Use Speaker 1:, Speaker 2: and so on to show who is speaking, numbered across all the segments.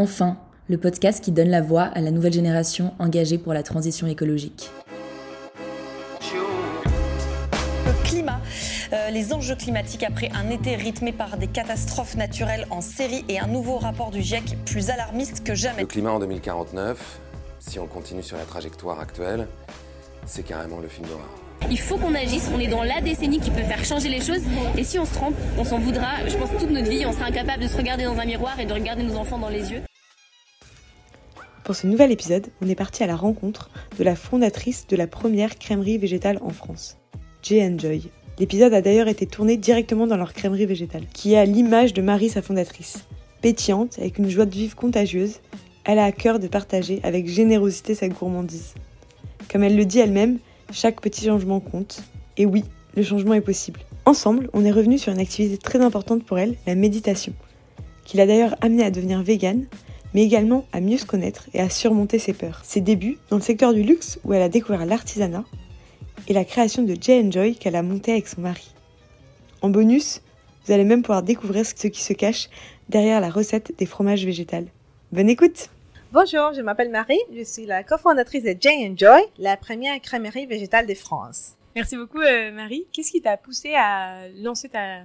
Speaker 1: Enfin, le podcast qui donne la voix à la nouvelle génération engagée pour la transition écologique.
Speaker 2: Le climat, euh, les enjeux climatiques après un été rythmé par des catastrophes naturelles en série et un nouveau rapport du GIEC plus alarmiste que jamais.
Speaker 3: Le climat en 2049, si on continue sur la trajectoire actuelle, c'est carrément le film d'horreur.
Speaker 4: Il faut qu'on agisse, on est dans la décennie qui peut faire changer les choses. Et si on se trompe, on s'en voudra. Je pense toute notre vie, on sera incapable de se regarder dans un miroir et de regarder nos enfants dans les yeux.
Speaker 5: Pour ce nouvel épisode, on est parti à la rencontre de la fondatrice de la première crèmerie végétale en France, Jay Enjoy. L'épisode a d'ailleurs été tourné directement dans leur crèmerie végétale, qui est à l'image de Marie, sa fondatrice. Pétillante, avec une joie de vivre contagieuse, elle a à cœur de partager avec générosité sa gourmandise. Comme elle le dit elle-même, chaque petit changement compte. Et oui, le changement est possible. Ensemble, on est revenu sur une activité très importante pour elle, la méditation, qui l'a d'ailleurs amenée à devenir végane, mais également à mieux se connaître et à surmonter ses peurs. Ses débuts dans le secteur du luxe, où elle a découvert l'artisanat, et la création de Jay Enjoy qu'elle a monté avec son mari. En bonus, vous allez même pouvoir découvrir ce qui se cache derrière la recette des fromages végétales. Bonne écoute
Speaker 6: Bonjour, je m'appelle Marie, je suis la cofondatrice de Jay Enjoy, la première crèmerie végétale de France.
Speaker 7: Merci beaucoup euh, Marie. Qu'est-ce qui t'a poussé à lancer ta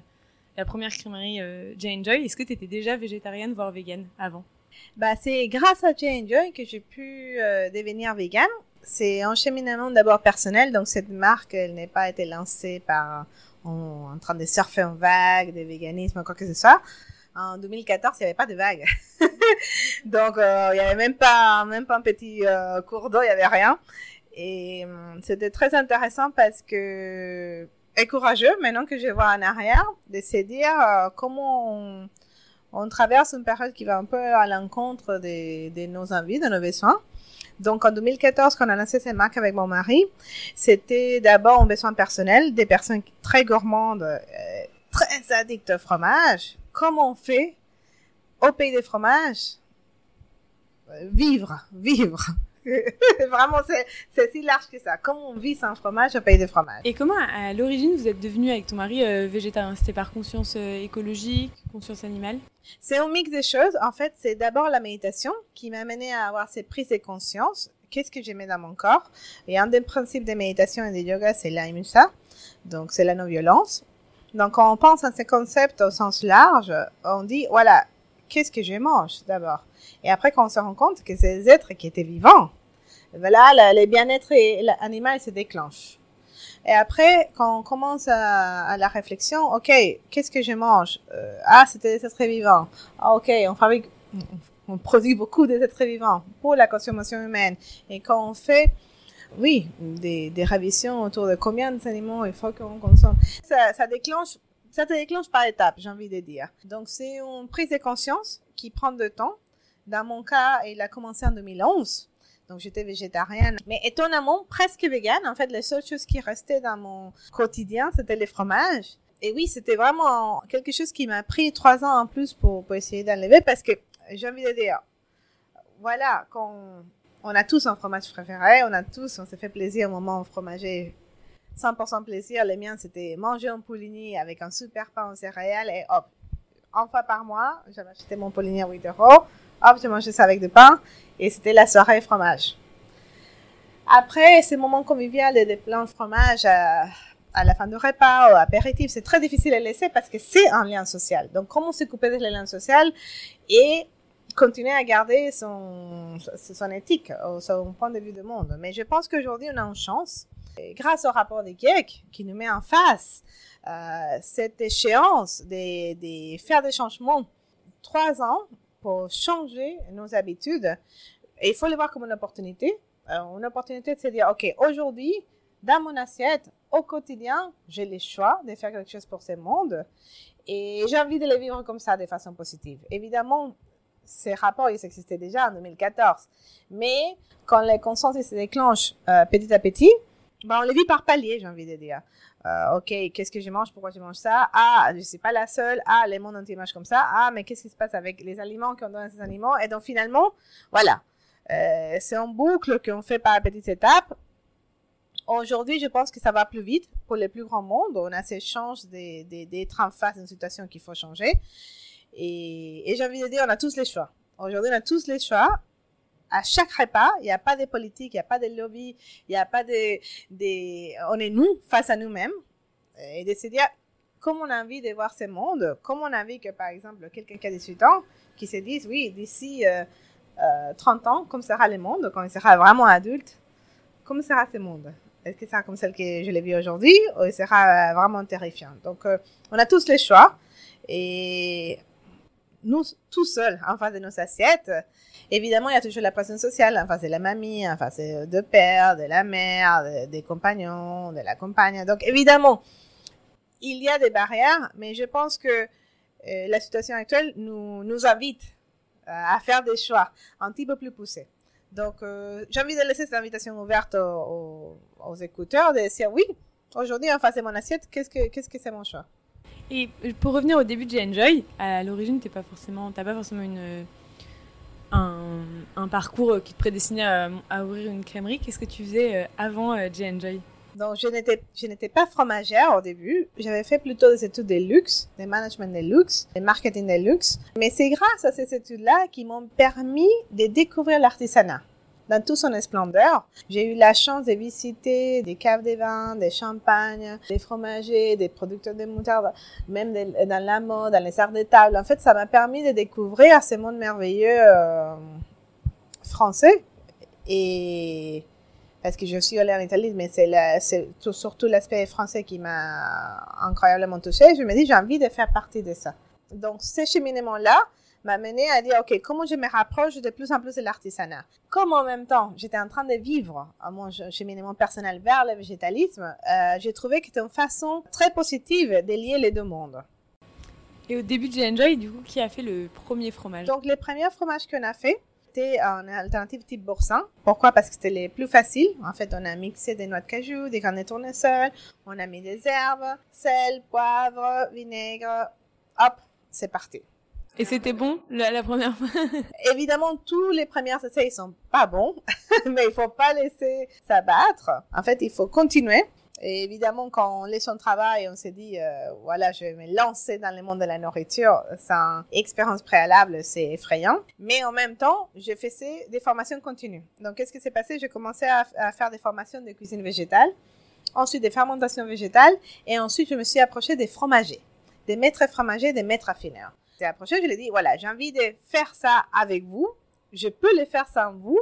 Speaker 7: la première crèmerie euh, Jay Enjoy Est-ce que tu étais déjà végétarienne voire végane avant?
Speaker 6: Bah c'est grâce à Jay Enjoy que j'ai pu euh, devenir végane. C'est un cheminement d'abord personnel, donc cette marque elle n'est pas été lancée par en, train de surfer en vague de véganisme quoi que ce soit en 2014, il n'y avait pas de vagues. Donc, euh, il n'y avait même pas, même pas un petit euh, cours d'eau, il n'y avait rien. Et hum, c'était très intéressant parce que, et courageux, maintenant que je vois en arrière, de se dire comment on, traverse une période qui va un peu à l'encontre de, de, nos envies, de nos besoins. Donc, en 2014, quand on a lancé cette marque avec mon mari, c'était d'abord un besoin personnel, des personnes très gourmandes, euh, très addictes au fromage, comment on fait au pays des fromages? Vivre, vivre. Vraiment, c'est si large que ça. Comment on vit sans fromage au pays des fromages
Speaker 7: Et comment, à l'origine, vous êtes devenu avec ton mari euh, végétarien? C'était par conscience euh, écologique, conscience animale?
Speaker 6: C'est un mix de choses. En fait, c'est d'abord la méditation qui m'a amené à avoir ces prises de conscience. Qu'est-ce que j'aimais dans mon corps? Et un des principes de méditation et de yoga, c'est l'ahimsa. Donc, c'est la non-violence. Donc, quand on pense à ces concepts au sens large, on dit, voilà, qu'est-ce que je mange d'abord? Et après, quand on se rend compte que ces êtres qui étaient vivants, voilà, le bien-être animal se déclenche. Et après, quand on commence à, la réflexion, ok, qu'est-ce que je mange? Euh, Ah, c'était des êtres vivants. Ah, ok, on fabrique, on produit beaucoup d'êtres vivants pour la consommation humaine. Et quand on fait oui, des, révisions autour de combien d'animaux il faut qu'on consomme. Ça déclenche, ça te déclenche par étapes, j'ai envie de dire. Donc, c'est une prise de conscience qui prend de temps. Dans mon cas, il a commencé en 2011. Donc, j'étais végétarienne. Mais étonnamment, presque végane. En fait, les seules choses qui restaient dans mon quotidien, c'était les fromages. Et oui, c'était vraiment quelque chose qui m'a pris trois ans en plus pour, pour essayer d'enlever parce que j'ai envie de dire, voilà, quand on a tous un fromage préféré, on a tous, on s'est fait plaisir au moment où on fromageait 100% plaisir. Le mien, c'était manger un poligny avec un super pain en céréales et hop, une fois par mois, j'avais acheté mon poligny à 8 euros. Hop, j'ai mangé ça avec du pain et c'était la soirée fromage. Après, ces moments conviviaux des plans fromage à, la fin du repas ou apéritif, c'est très difficile à laisser parce que c'est un lien social. Donc, comment se couper de ce lien social et continuer à garder son, son éthique, son point de vue du monde? Mais je pense qu'aujourd'hui, on a une chance, grâce au rapport des GIEC, qui nous met en face euh, cette échéance de, de faire des changements trois ans pour changer nos habitudes. Il faut le voir comme une opportunité. Euh, une opportunité de se dire, OK, aujourd'hui, dans mon assiette, au quotidien, j'ai le choix de faire quelque chose pour ce monde. Et j'ai envie de le vivre comme ça, de façon positive. Évidemment, ces rapports, ils existaient déjà en 2014. Mais quand les consensus se déclenchent euh, petit à petit, ben, on les vit par palier, j'ai envie de dire. Euh, ok, qu'est-ce que je mange? Pourquoi je mange ça? Ah, je suis pas la seule. Ah, les mondes entiers mangent comme ça. Ah, mais qu'est-ce qui se passe avec les aliments qu'on donne à ces aliments Et donc finalement, voilà, euh, c'est en boucle qu'on fait par petites étapes. Aujourd'hui, je pense que ça va plus vite pour les plus grands mondes. On a ces chances d'être en face d'une situation qu'il faut changer. Et, et j'ai envie de dire, on a tous les choix. Aujourd'hui, on a tous les choix. À chaque repas, il n'y a pas de politique, il n'y a pas de lobby, il n'y a pas de, on est nous face à nous-mêmes et de se dire comment on a envie de voir ce monde, comment on a envie que, par exemple, quelqu'un qui a 18 ans, qui se dise, oui, d'ici euh, euh, 30 ans, comme sera le monde, quand il sera vraiment adulte, comment sera ce monde? Est-ce que sera comme celle que je l'ai vu aujourd'hui ou il sera vraiment terrifiant? Donc, euh, on a tous les choix et nous, tout seuls, en face de nos assiettes, évidemment, il y a toujours la pression sociale, en face de la mamie, en face de père, de la mère, de- des compagnons, de la compagne. Donc, évidemment, il y a des barrières, mais je pense que euh, la situation actuelle nous, invite euh, à faire des choix un petit peu plus poussés. Donc, euh, j'ai envie de laisser cette invitation ouverte aux, écouteurs, de dire oui, aujourd'hui, en face de mon assiette, qu'est-ce que c'est mon choix?
Speaker 7: Et pour revenir au début de J-Enjoy, à l'origine, t'es pas forcément, pas forcément une, un, parcours qui te prédestinait à, à ouvrir une crèmerie. Qu'est-ce que tu faisais euh, avant euh, J-Enjoy
Speaker 6: Donc, je n'étais, je n'étais pas fromagère au début. J'avais fait plutôt des études de luxe, des management de luxe, des marketing de luxe. Mais c'est grâce à ces études-là qui m'ont permis de découvrir l'artisanat dans toute son splendeur. J'ai eu la chance de visiter des caves de vin, des champagnes, des fromagers, des producteurs de moutarde, même dans la mode, dans les arts de table. En fait, ça m'a permis de découvrir ce monde merveilleux euh, français. Et parce que je suis allée en Italie, mais c'est surtout l'aspect français qui m'a incroyablement touchée. Je me dis, j'ai envie de faire partie de ça. Donc, ce cheminement-là m'a mené à dire, OK, comment je me rapproche de plus en plus de l'artisanat? Comme en même temps, j'étais en train de vivre à mon ch- cheminement personnel vers le végétalisme, euh, j'ai trouvé que c'était une façon très positive de lier les deux mondes.
Speaker 7: Et au début de J-Enjoy, du coup, qui a fait le premier fromage?
Speaker 6: Donc, les premiers fromages qu'on a fait, c'était en alternative type boursin. Pourquoi? Parce que c'était les plus faciles. En fait, on a mixé des noix de cajou, des graines de tournesol, on a mis des herbes, sel, poivre, vinaigre. Hop, c'est parti.
Speaker 7: Et c'était bon la, première fois?
Speaker 6: Évidemment, tous les premiers essais, ils sont pas bons, mais il faut pas laisser s'abattre. En fait, il faut continuer. Et évidemment, quand on laisse son travail, on se dit, euh, voilà, je vais me lancer dans le monde de la nourriture sans expérience préalable, c'est effrayant. Mais en même temps, je faisais des formations continues. Donc, qu'est-ce qui s'est passé? J'ai commencé à, à faire des formations de cuisine végétale, ensuite des fermentations végétales, et ensuite, je me suis approchée des fromagers, des maîtres fromagers, des maîtres affineurs. J'ai approché, je lui ai dit, voilà, j'ai envie de faire ça avec vous. Je peux le faire sans vous,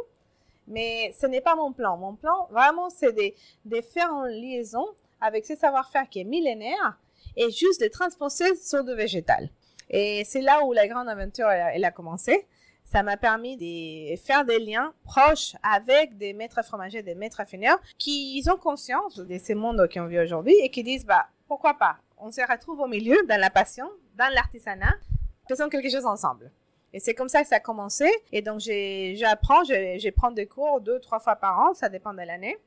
Speaker 6: mais ce n'est pas mon plan. Mon plan, vraiment, c'est de, faire en liaison avec ce savoir-faire qui est millénaire et juste de transposer sur du végétal. Et c'est là où la grande aventure, elle a commencé. Ça m'a permis de faire des liens proches avec des maîtres fromagers, des maîtres affineurs qui ont conscience de ces mondes qu'on vit aujourd'hui et qui disent, bah, pourquoi pas? On se retrouve au milieu, dans la passion, dans l'artisanat, faisons quelque chose ensemble. Et c'est comme ça que ça a commencé. Et donc, j'apprends, je, prends des cours deux, trois fois par an, ça dépend de l'année.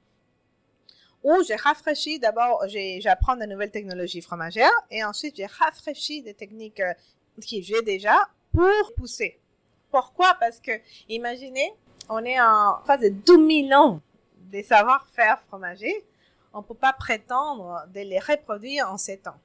Speaker 6: Où j'ai rafraîchi, d'abord, j'apprends de nouvelles technologies fromagères et ensuite, j'ai rafraîchi des techniques euh, que j'ai déjà pour pousser. Pourquoi? Parce que, imaginez, on est en phase de 2000 ans des savoir-faire fromagers. On ne peut pas prétendre de les reproduire en 7 ans.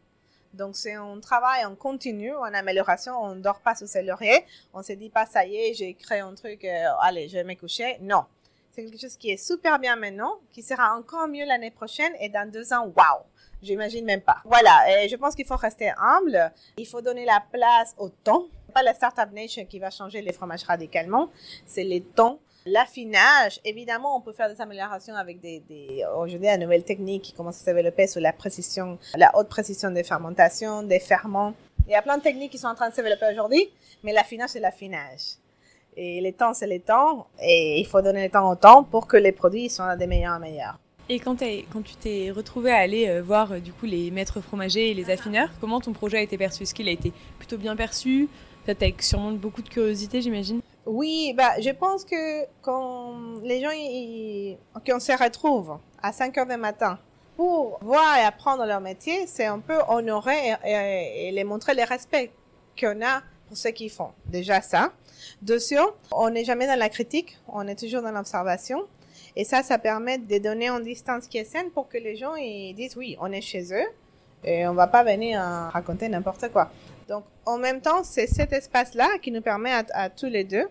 Speaker 6: Donc, c'est un travail en continu, en amélioration. On ne dort pas sous ses lauriers. On se dit pas, ça y est, j'ai créé un truc, euh, allez, je vais me coucher. Non. C'est quelque chose qui est super bien maintenant, qui sera encore mieux l'année prochaine et dans deux ans, waouh! J'imagine même pas. Voilà, et je pense qu'il faut rester humble. Il faut donner la place au temps. Pas la Startup Nation qui va changer les fromages radicalement. C'est les temps. L'affinage, évidemment, on peut faire des améliorations avec des, des aujourd'hui, la nouvelle technique qui commence à se développer sur la précision, la haute précision des fermentations, des ferments. Il y a plein de techniques qui sont en train de se développer aujourd'hui, mais l'affinage, c'est l'affinage. Et les temps, c'est les temps, et il faut donner le temps au temps pour que les produits soient des meilleurs en meilleurs.
Speaker 7: Et quand, tu t'es retrouvé à aller euh, voir euh, du coup les maîtres fromagers et les affineurs, comment ton projet a été perçu? Est-ce qu'il a été plutôt bien perçu? Peut-être avec sûrement beaucoup de curiosité, j'imagine?
Speaker 6: Oui, bah, je pense que quand les gens, ils, qu'on se retrouve à 5 heures du matin pour voir et apprendre leur métier, c'est un peu honorer et, les montrer le respect qu'on a pour ce qu'ils font. Déjà ça. Deuxièmement, on n'est jamais dans la critique, on est toujours dans l'observation. Et ça, ça permet de donner une distance qui est saine pour que les gens ils disent oui, on est chez eux et on va pas venir raconter n'importe quoi. Donc, en même temps, c'est cet espace-là qui nous permet à, tous les deux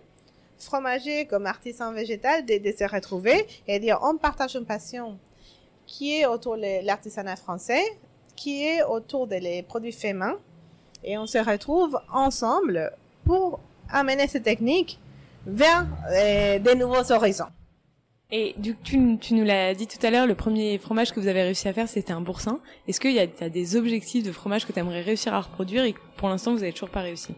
Speaker 6: fromagers comme artisans végétal de, de se retrouver et dire on partage une passion qui est autour de l'artisanat français, qui est autour des produits faits main, et on se retrouve ensemble pour amener ces techniques vers euh, des nouveaux horizons.
Speaker 7: Et tu, nous l'as dit tout à l'heure, le premier fromage que vous avez réussi à faire, c'était un boursin. Est-ce qu'il y a, t'as des objectifs de fromage que tu aimerais réussir à reproduire pour l'instant, vous avez toujours pas réussi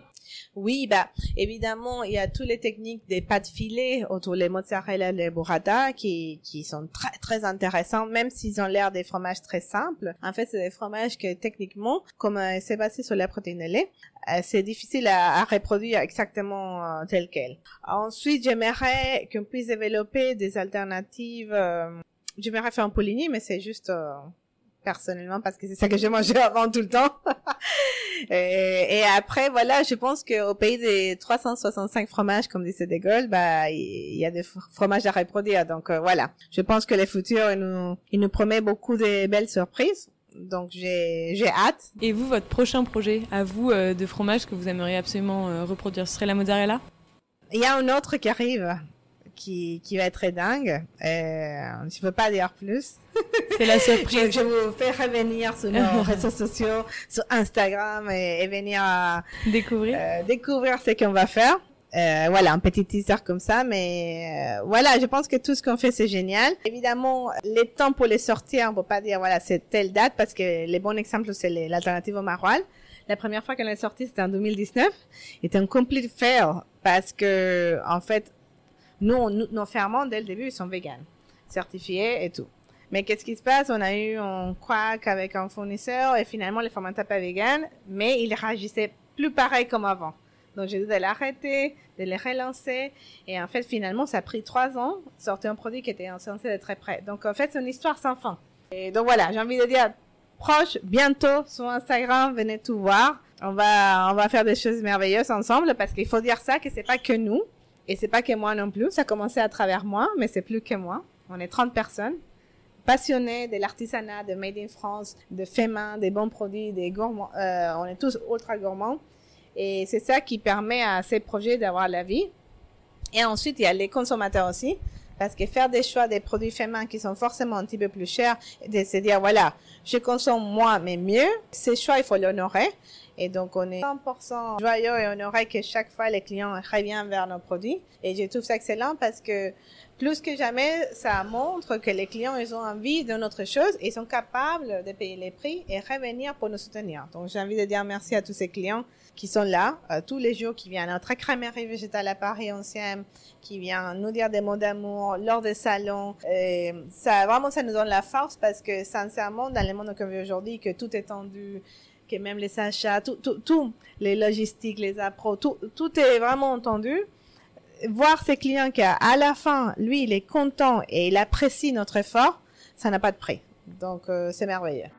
Speaker 6: Oui, bah évidemment, il y a toutes les techniques des pâtes filées autour des mozzarella les burrata qui sont très très intéressants, même s'ils ont l'air des fromages très simples. En fait, c'est des fromages que techniquement, comme euh, c'est basé sur la protéine lait, euh, c'est difficile à, reproduire exactement euh, tel quel. Ensuite, j'aimerais qu'on puisse développer des alternatives. J'aimerais faire un poligny, mais c'est juste personnellement parce que c'est ça que j'ai mangé avant tout le temps. et, et, après, voilà, je pense qu'au pays des 365 fromages, comme disait De Gaulle, bah, il y a des fromages à reproduire. Donc euh, voilà, je pense que le futur, il nous, il nous promet beaucoup de belles surprises. Donc j'ai j'ai hâte.
Speaker 7: Et vous, votre prochain projet à vous euh, de fromage que vous aimeriez absolument euh, reproduire, ce serait la mozzarella?
Speaker 6: Il y a un autre qui arrive, qui qui va être très dingue. Euh, je peux pas dire plus.
Speaker 7: C'est la surprise.
Speaker 6: je, je, vous fais revenir sur nos réseaux sociaux, sur Instagram et, et venir à,
Speaker 7: découvrir
Speaker 6: euh, découvrir ce qu'on va faire. Euh, voilà, un petit teaser comme ça, mais euh, voilà, je pense que tout ce qu'on fait, c'est génial. Évidemment, les temps pour les sortir, on peut pas dire, voilà, c'est telle date, parce que les bons exemples, c'est l'alternative au maroilles. La première fois qu'elle est sortie, c'était en 2019. C'était un complete fail, parce que, en fait, nous, nos ferments, dès le début, ils sont véganes, certifiés et tout. Mais qu'est-ce qui se passe? On a eu un quack avec un fournisseur, et finalement, les ferments n'étaient pas véganes, mais ils réagissaient plus pareil comme avant. Donc j'ai dû l'arrêter, de les relancer. Et en fait, finalement, ça a pris trois ans, sortir un produit qui était censé être très prêt. Donc en fait, c'est une histoire sans fin. Et donc voilà, j'ai envie de dire, proche, bientôt sur Instagram, venez tout voir. On va, on va faire des choses merveilleuses ensemble parce qu'il faut dire ça, que c'est pas que nous. Et c'est pas que moi non plus. Ça a commencé à travers moi, mais c'est plus que moi. On est 30 personnes passionnés de l'artisanat, de Made in France, de fait main, des bons produits, des gourmands. Euh, on est tous ultra gourmands. Et c'est ça qui permet à ces projets d'avoir la vie. Et ensuite, il y a les consommateurs aussi. Parce que faire des choix des produits faits main qui sont forcément un petit peu plus chers, de se dire, voilà, je consomme moins mais mieux, ces choix, il faut l'honorer. Et donc, on est 100% joyeux et honoré que chaque fois, les clients reviennent vers nos produits. Et je trouve ça excellent parce que plus que jamais, ça montre que les clients, ils ont envie d'une autre chose et sont capables de payer les prix et revenir pour nous soutenir. Donc, j'ai envie de dire merci à tous ces clients qui sont là euh, tous les jours, qui viennent à notre crèmerie végétale à Paris 11e, qui viennent nous dire des mots d'amour lors des salons. Et ça, vraiment, ça nous donne la force parce que sincèrement, dans le monde qu'on vit aujourd'hui, que tout est tendu, que même les achats, tout, tout, tout, les logistiques, les appros, tout, tout est vraiment entendu. Voir ces clients qu'à la fin, lui, il est content et il apprécie notre effort, ça n'a pas de prix. Donc, euh, c'est merveilleux.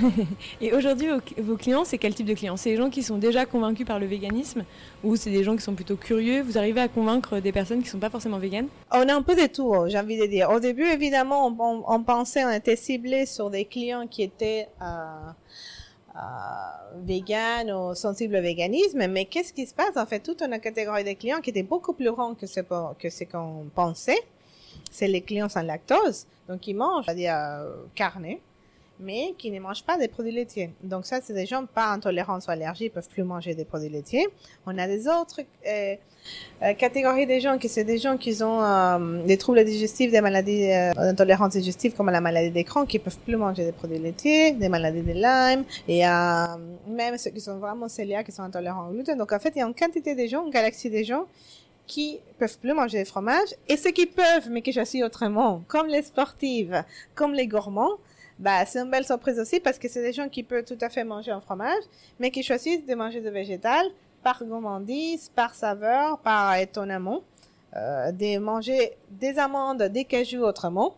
Speaker 7: Et aujourd'hui, vos, clients, c'est quel type de clients? C'est des gens qui sont déjà convaincus par le véganisme ou c'est des gens qui sont plutôt curieux? Vous arrivez à convaincre des personnes qui ne sont pas forcément véganes?
Speaker 6: On a un peu de tout, j'ai envie de dire. Au début, évidemment, on, pensait, on était ciblé sur des clients qui étaient euh, euh, vegan ou sensibles au véganisme, mais qu'est-ce qui se passe? En fait, toute une catégorie de clients qui était beaucoup plus grande que ce, qu'on pensait, c'est les clients sans lactose, donc ils mangent, c'est-à-dire euh, carné, mais qui ne mangent pas des produits laitiers. Donc ça, c'est des gens pas intolérants ou allergiques, peuvent plus manger des produits laitiers. On a des autres euh, euh, catégories de gens qui c'est des gens qui ont euh, des troubles digestifs, des maladies d'intolérance digestive comme la maladie d'écran, qui peuvent plus manger des produits laitiers, des maladies de Lyme, et même ceux qui sont vraiment cœliaques, qui sont intolérants au gluten. Donc en fait, il y a une quantité de gens, une galaxie de gens qui peuvent plus manger des fromages et ceux qui peuvent mais qui choisissent autrement, comme les sportives, comme les gourmands, bah, c'est une belle surprise aussi parce que c'est des gens qui peuvent tout à fait manger un fromage, mais qui choisissent de manger du végétal par gourmandise, par saveur, par étonnement, euh, de manger des amandes, des cajous autrement.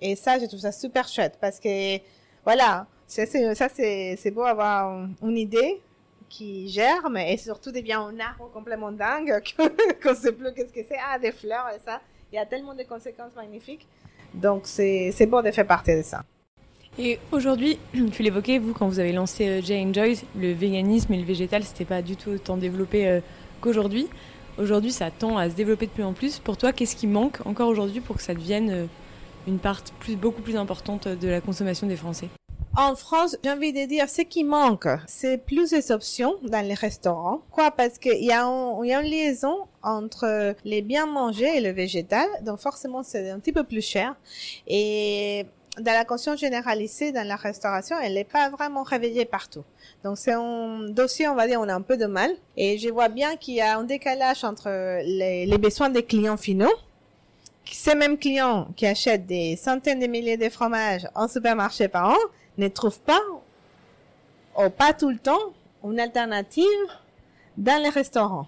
Speaker 6: Et ça, je trouve ça super chouette parce que, voilà, ça, c'est, beau avoir une idée qui germe et surtout devient un arbre complètement dingue qu'on ne sait plus qu'est-ce que c'est. Ah, des fleurs et ça. Il y a tellement de conséquences magnifiques. Donc, c'est, c'est beau de faire partie de ça.
Speaker 7: Et aujourd'hui, tu l'évoquais, vous, quand vous avez lancé euh, Jay Enjoy, le véganisme et le végétal, c'était pas du tout autant développé euh, qu'aujourd'hui. Aujourd'hui, ça tend à se développer de plus en plus. Pour toi, qu'est-ce qui manque encore aujourd'hui pour que ça devienne euh, une part beaucoup plus importante de la consommation des Français?
Speaker 6: En France, j'ai envie de dire, ce qui manque, c'est plus des options dans les restaurants. Quoi? Parce qu'il y, a y a une liaison entre les bien manger et le végétal. Donc forcément, c'est un petit peu plus cher. Et dans la conscience généralisée dans la restauration, elle n'est pas vraiment réveillée partout. Donc c'est un dossier, on va dire, on a un peu de mal. Et je vois bien qu'il y a un décalage entre les, les besoins des clients finaux, ces mêmes clients qui achètent des centaines de milliers de fromages en supermarché par an, ne trouvent pas, ou pas tout le temps, une alternative dans les restaurants.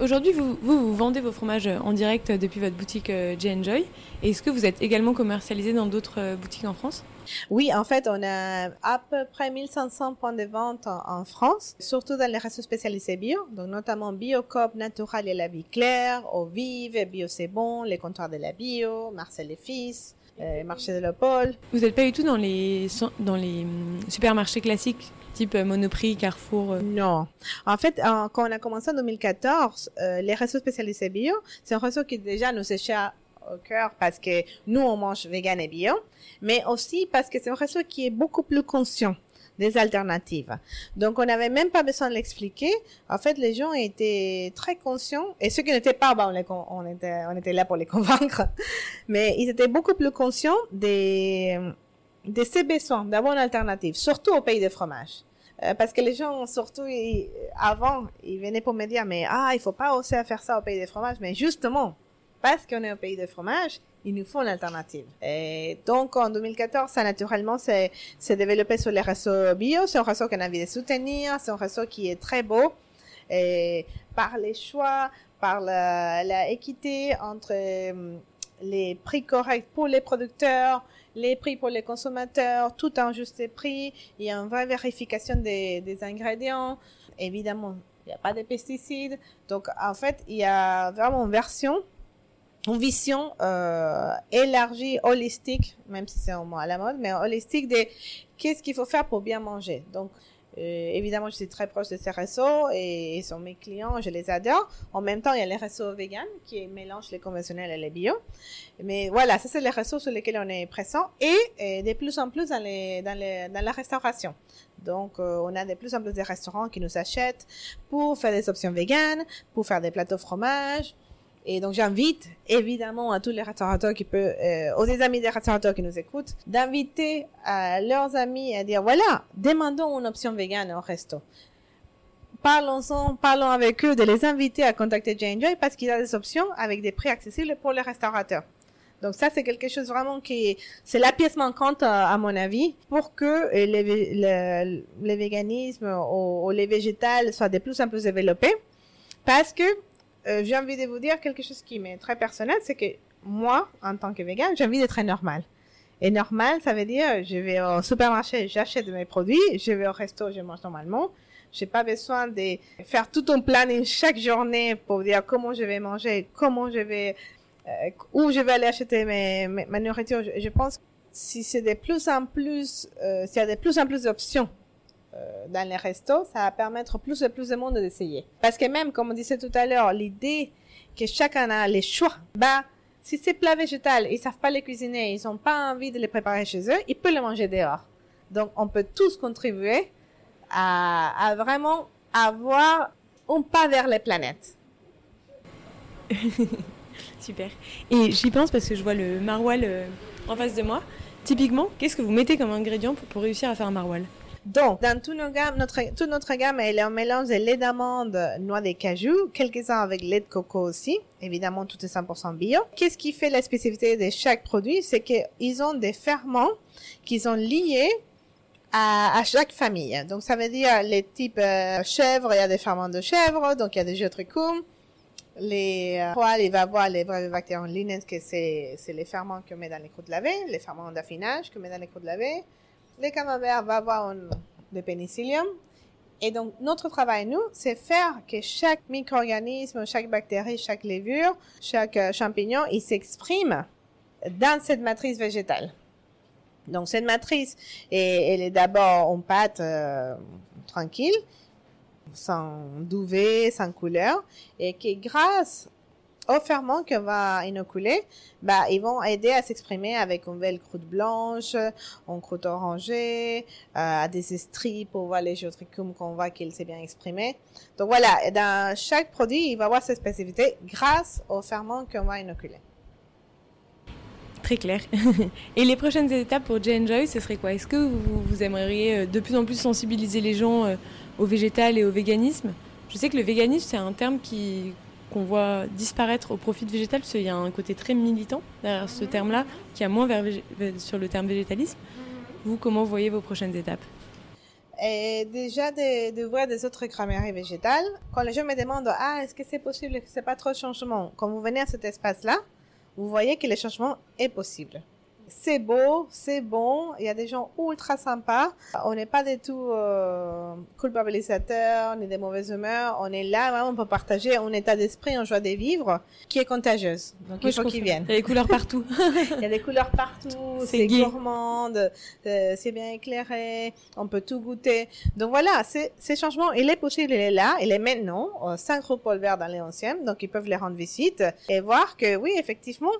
Speaker 7: Aujourd'hui, vous, vous, vendez vos fromages en direct depuis votre boutique euh, J-Enjoy. Est-ce que vous êtes également commercialisé dans d'autres euh, boutiques en France?
Speaker 6: Oui, en fait, on a à peu près 1500 points de vente en, France, surtout dans les restos spécialisés bio, donc notamment Biocop, Natural et La Vie Claire, Au Vive, Bio C'est Bon, les comptoirs de la Bio, Marcel et Fils, euh, marché de la Pôle.
Speaker 7: Vous n'êtes pas du tout dans les, dans les supermarchés classiques type Monoprix, Carrefour
Speaker 6: Non. En fait, en, quand on a commencé en 2014, euh, les réseaux spécialisés bio, c'est un réseau qui déjà nous est cher au cœur parce que nous, on mange vegan et bio, mais aussi parce que c'est un réseau qui est beaucoup plus conscient des alternatives. Donc, on n'avait même pas besoin de l'expliquer. En fait, les gens étaient très conscients, et ceux qui n'étaient pas, bah, on, était, là pour les convaincre, mais ils étaient beaucoup plus conscients des de ces besoins d'avoir une alternative, surtout au pays de fromage. Euh, parce que les gens, surtout avant, ils venaient pour me dire, mais ah, il faut pas oser faire ça au pays de fromage. Mais justement, parce qu'on est au pays de fromage, il nous faut une alternative. Et donc, en 2014, ça naturellement s'est développé sur les réseaux bio. C'est un réseau qu'on a envie de soutenir. C'est un réseau qui est très beau. Et par les choix, par la, équité entre les prix corrects pour les producteurs, les prix pour les consommateurs, tout en juste prix. Il y a une vraie vérification des, des ingrédients. Évidemment, il n'y a pas de pesticides. Donc, en fait, il y a vraiment une version, une vision euh, élargie, holistique, même si c'est un mot à la mode, mais holistique de qu'est-ce qu'il faut faire pour bien manger. Donc, euh, évidemment, je suis très proche de ces réseaux et ils sont mes clients, je les adore. En même temps, il y a les réseaux vegan qui mélangent les conventionnels et les bio. Mais voilà, ça c'est les réseaux sur lesquels on est présent et, de plus en plus dans, les, dans, les, dans la restauration. Donc, euh, on a de plus en plus de restaurants qui nous achètent pour faire des options véganes, pour faire des plateaux fromage. Et donc, j'invite évidemment à tous les restaurateurs qui peuvent, euh, aux amis des restaurateurs qui nous écoutent, d'inviter à leurs amis à dire voilà, demandons une option végane au resto. Parlons-en, parlons avec eux, de les inviter à contacter J-Enjoy parce qu'il y a des options avec des prix accessibles pour les restaurateurs. Donc ça, c'est quelque chose vraiment qui, c'est la pièce manquante à, à, mon avis pour que les, le, le véganisme ou les végétales soient de plus en plus développés. Parce que euh, j'ai envie de vous dire quelque chose qui m'est très personnel, c'est que moi, en tant que vegan, j'ai envie d'être normal. Et normal, ça veut dire, je vais au supermarché, j'achète mes produits, je vais au resto, je mange normalement. J'ai pas besoin de faire tout un planning chaque journée pour dire comment je vais manger, comment je vais, euh, où je vais aller acheter mes, mes- ma nourriture. Je, je pense que si c'est de plus en plus, euh, s'il y a de plus en plus d'options dans les restos, ça va permettre plus et plus de monde d'essayer. Parce que même, comme on disait tout à l'heure, l'idée que chacun a les choix, bah, si c'est plat végétal, ils savent pas les cuisiner, ils ont pas envie de les préparer chez eux, ils peuvent les manger dehors. Donc, on peut tous contribuer à, vraiment avoir un pas vers les planètes.
Speaker 7: Super. Et j'y pense parce que je vois le maroilles euh, en face de moi. Typiquement, qu'est-ce que vous mettez comme ingrédient pour, pour réussir à faire un maroilles?
Speaker 6: Donc, dans toute notre gamme, notre, toute notre gamme, elle est un mélange de lait d'amande, noix de cajou, quelques-uns avec lait de coco aussi. Évidemment, tout est 100% bio. Qu'est-ce qui fait la spécificité de chaque produit? C'est qu'ils ont des ferments qui sont liés à, chaque famille. Donc, ça veut dire les types euh, chèvre, il y a des ferments de chèvre, donc il y a des geotrichum. Les euh, poils, il va avoir les vrais bactéries linens, que c'est, c'est les ferments qu'on met dans les croûtes lavées, les ferments d'affinage qu'on met dans les croûtes lavées. Les camembert va avoir un, le pénicillium. Et donc, notre travail, nous, c'est faire que chaque micro-organisme, chaque bactérie, chaque levure, chaque euh, champignon, il s'exprime dans cette matrice végétale. Donc, cette matrice, elle est d'abord en pâte euh, tranquille, sans duvet, sans couleur, et qui, grâce aux ferments qu'on va inoculer, bah, ils vont aider à s'exprimer avec une belle croûte blanche, une croûte orangée, euh, des estries pour voir les géotrichum qu'on voit qu'il s'est bien exprimé. Donc voilà, dans chaque produit, il va avoir ses spécificités grâce aux ferments qu'on va inoculer.
Speaker 7: Très clair. Et les prochaines étapes pour J-Enjoy, ce serait quoi? Est-ce que vous, vous aimeriez euh, de plus en plus sensibiliser les gens euh, au végétal et au véganisme? Je sais que le véganisme, c'est un terme qui qu'on voit disparaître au profit de végétal, parce qu'il y a un côté très militant derrière ce terme-là, qui a moins vers vers- sur le terme végétalisme. Vous, comment voyez vos prochaines étapes?
Speaker 6: Et déjà de, voir des autres crèmeries végétales. Quand les gens me demandent ah est-ce que c'est possible? Que c'est pas trop de changement, quand vous venez à cet espace-là, vous voyez que le changement est possible. C'est beau, c'est bon, il y a des gens ultra sympas. On n'est pas du tout euh, culpabilisateur ni de mauvaise humeur. On est là vraiment pour partager un état d'esprit, une joie de vivre qui est contagieuse. Donc
Speaker 7: Oui,
Speaker 6: il faut qu'ils viennent.
Speaker 7: Il y a des couleurs partout.
Speaker 6: Il y a des couleurs partout,
Speaker 7: C'est
Speaker 6: gourmande, euh, c'est bien éclairé, on peut tout goûter. Donc voilà, ces changements, il est possible, il est là, il est maintenant, euh, cinq groupes Paul Vert dans les 11e, donc ils peuvent les rendre visite et voir que oui, effectivement,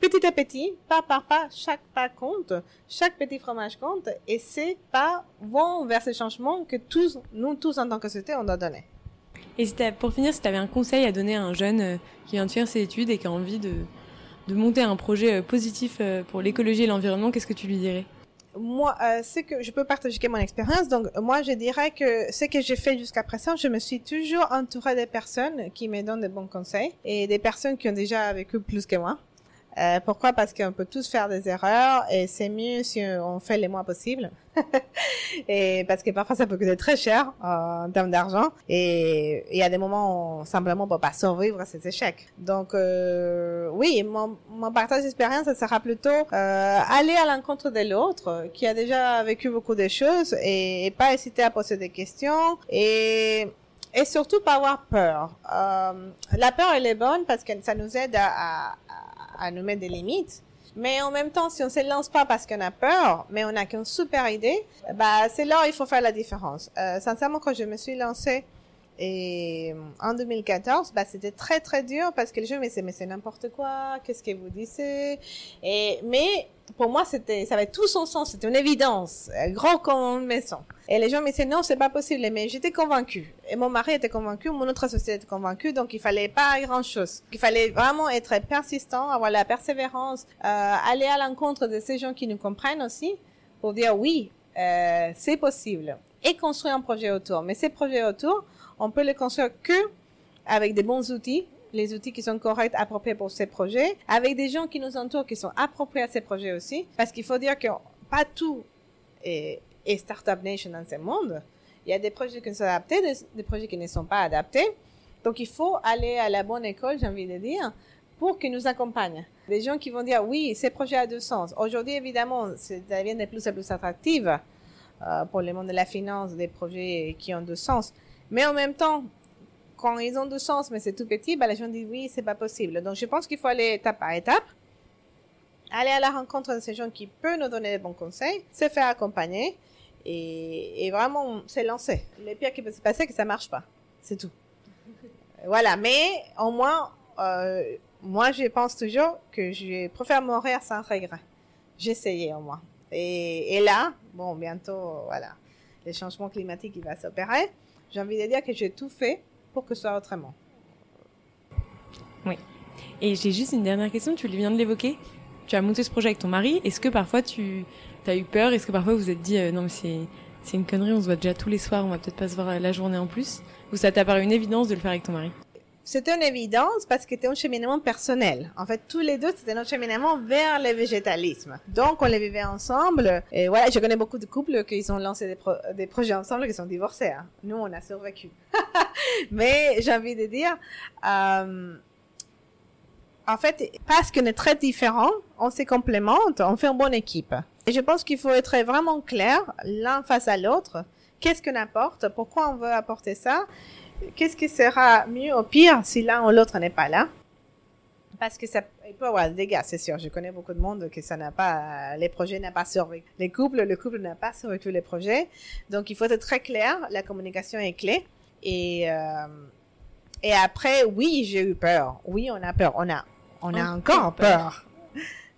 Speaker 6: petit à petit, pas par pas, chaque pas compte, chaque petit fromage compte et ces pas vont vers ces changements que tous, nous tous en tant que société, on doit donner.
Speaker 7: Et si pour finir, si tu avais un conseil à donner à un jeune euh, qui vient de faire ses études et qui a envie de, de monter un projet euh, positif euh, pour l'écologie et l'environnement, qu'est-ce que tu lui dirais?
Speaker 6: Moi, euh, c'est que je peux partager mon expérience. Donc, moi, je dirais que ce que j'ai fait jusqu'à présent, je me suis toujours entourée de personnes qui me donnent de bons conseils et des personnes qui ont déjà vécu plus que moi. Euh, pourquoi? Parce qu'on peut tous faire des erreurs et c'est mieux si on fait les moins possible. et parce que parfois ça peut coûter très cher euh, en termes d'argent et il y a des moments où on, simplement on peut pas survivre à ces échecs. Donc euh, oui, mon, mon partage d'expérience, ça sera plutôt euh, aller à l'encontre de l'autre qui a déjà vécu beaucoup de choses et, et pas hésiter à poser des questions et et surtout pas avoir peur. Euh, la peur elle est bonne parce que ça nous aide à, à, à nous mettre des limites. Mais en même temps, si on se lance pas parce qu'on a peur, mais on a qu'une super idée, bah c'est là où il faut faire la différence. Euh, sincèrement, quand je me suis lancée et en 2014, bah c'était très très dur parce que les gens me disaient mais c'est n'importe quoi, qu'est-ce que vous disiez Et mais pour moi c'était ça avait tout son sens, c'était une évidence, grand comme une maison. Et les gens me disaient non c'est pas possible, mais j'étais convaincue. Et mon mari était convaincu, mon autre associé était convaincu, donc il fallait pas grand chose. Il fallait vraiment être persistant, avoir la persévérance, euh, aller à l'encontre de ces gens qui nous comprennent aussi pour dire oui euh, c'est possible et construire un projet autour. Mais ces projets autour on peut les construire que avec des bons outils, les outils qui sont corrects, appropriés pour ces projets, avec des gens qui nous entourent qui sont appropriés à ces projets aussi, parce qu'il faut dire que pas tout est, Startup Nation dans ce monde. Il y a des projets qui sont adaptés, des, projets qui ne sont pas adaptés. Donc il faut aller à la bonne école, j'ai envie de dire, pour qu'ils nous accompagnent. Des gens qui vont dire oui, ces projets a du sens. Aujourd'hui, évidemment, ça devient de plus en plus attractif euh, pour le monde de la finance, des projets qui ont du sens. Mais en même temps, quand ils ont du sens, mais c'est tout petit, bah, les gens disent oui, c'est pas possible. Donc, je pense qu'il faut aller étape par étape, aller à la rencontre de ces gens qui peuvent nous donner des bons conseils, se faire accompagner et, et vraiment se lancer. Le pire qui peut se passer, c'est que ça marche pas. C'est tout. Voilà, mais au moins, euh, moi, je pense toujours que je préfère mourir sans regret. Essayé au moins. Et, et, là, bon, bientôt, voilà, les changements climatiques, il va s'opérer. J'ai envie de dire que j'ai tout fait pour que ce soit autrement.
Speaker 7: Oui. Et j'ai juste une dernière question, tu viens de l'évoquer. Tu as monté ce projet avec ton mari. Est-ce que parfois tu as eu peur? Est-ce que parfois vous vous êtes dit, euh, non, mais c'est, une connerie, on se voit déjà tous les soirs, on va peut-être pas se voir la journée en plus? Ou ça t'a paru une évidence de le faire avec ton mari?
Speaker 6: C'était une évidence parce que c'était un cheminement personnel. En fait, tous les deux, c'était notre cheminement vers le végétalisme. Donc, on les vivait ensemble. Et voilà, je connais beaucoup de couples qui ont lancé des, pro des projets ensemble qui sont divorcés. Hein. Nous, on a survécu. Mais j'ai envie de dire, euh, en fait, parce qu'on est très différents, on se complémente, on fait une bonne équipe. Et je pense qu'il faut être vraiment clair l'un face à l'autre. Qu'est-ce qu'on apporte Pourquoi on veut apporter ça qu'est-ce qui sera mieux ou pire si l'un ou l'autre n'est pas là? Parce que ça il peut avoir des dégâts, c'est sûr. Je connais beaucoup de monde que ça n'a pas, les projets n'ont pas survécu. Les couples, le couple n'a pas survécu les projets. Donc, il faut être très clair. La communication est clé. Et, euh, et après, oui, j'ai eu peur. Oui, on a peur. On a, on a encore peur.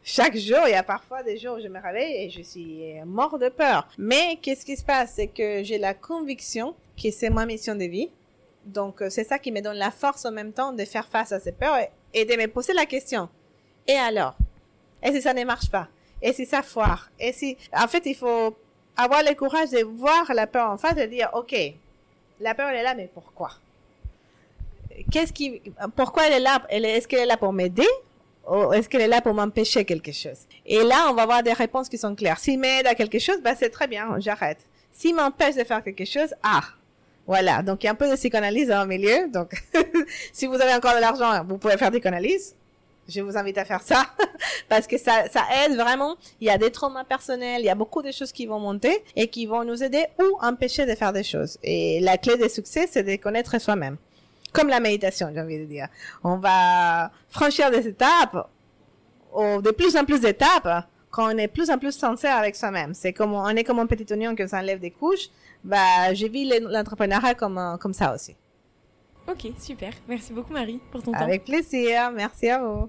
Speaker 6: Chaque jour, il y a parfois des jours où je me réveille et je suis mort de peur. Mais qu'est-ce qui se passe? C'est que j'ai la conviction que c'est ma mission de vie donc, c'est ça qui me donne la force en même temps de faire face à ces peurs et, de me poser la question. Et alors? Et si ça ne marche pas? Et si ça foire? Et si, en fait, il faut avoir le courage de voir la peur en face et de dire, OK, la peur, elle est là, mais pourquoi? Qu'est-ce qui, pourquoi elle est là? est-ce qu'elle est là pour m'aider? Ou est-ce qu'elle est là pour m'empêcher quelque chose? Et là, on va avoir des réponses qui sont claires. S'il m'aide à quelque chose, bah, c'est très bien, j'arrête. S'il m'empêche de faire quelque chose, ah, voilà, donc il y a un peu de psychanalyse en milieu. Donc, si vous avez encore de l'argent, vous pouvez faire des psychanalyses. Je vous invite à faire ça parce que ça, ça aide vraiment. Il y a des traumas personnels, il y a beaucoup de choses qui vont monter et qui vont nous aider ou empêcher de faire des choses. Et la clé des succès, c'est de connaître soi-même. Comme la méditation, j'ai envie de dire. On va franchir des étapes, ou de plus en plus d'étapes, quand on est plus en plus sincère avec soi-même. C'est comme, on est comme un petit oignon qui s'enlève des couches bah, j'ai vu l'entrepreneuriat comme, comme ça aussi.
Speaker 7: Ok, super. Merci beaucoup Marie pour ton temps.
Speaker 6: Avec plaisir. Merci à vous.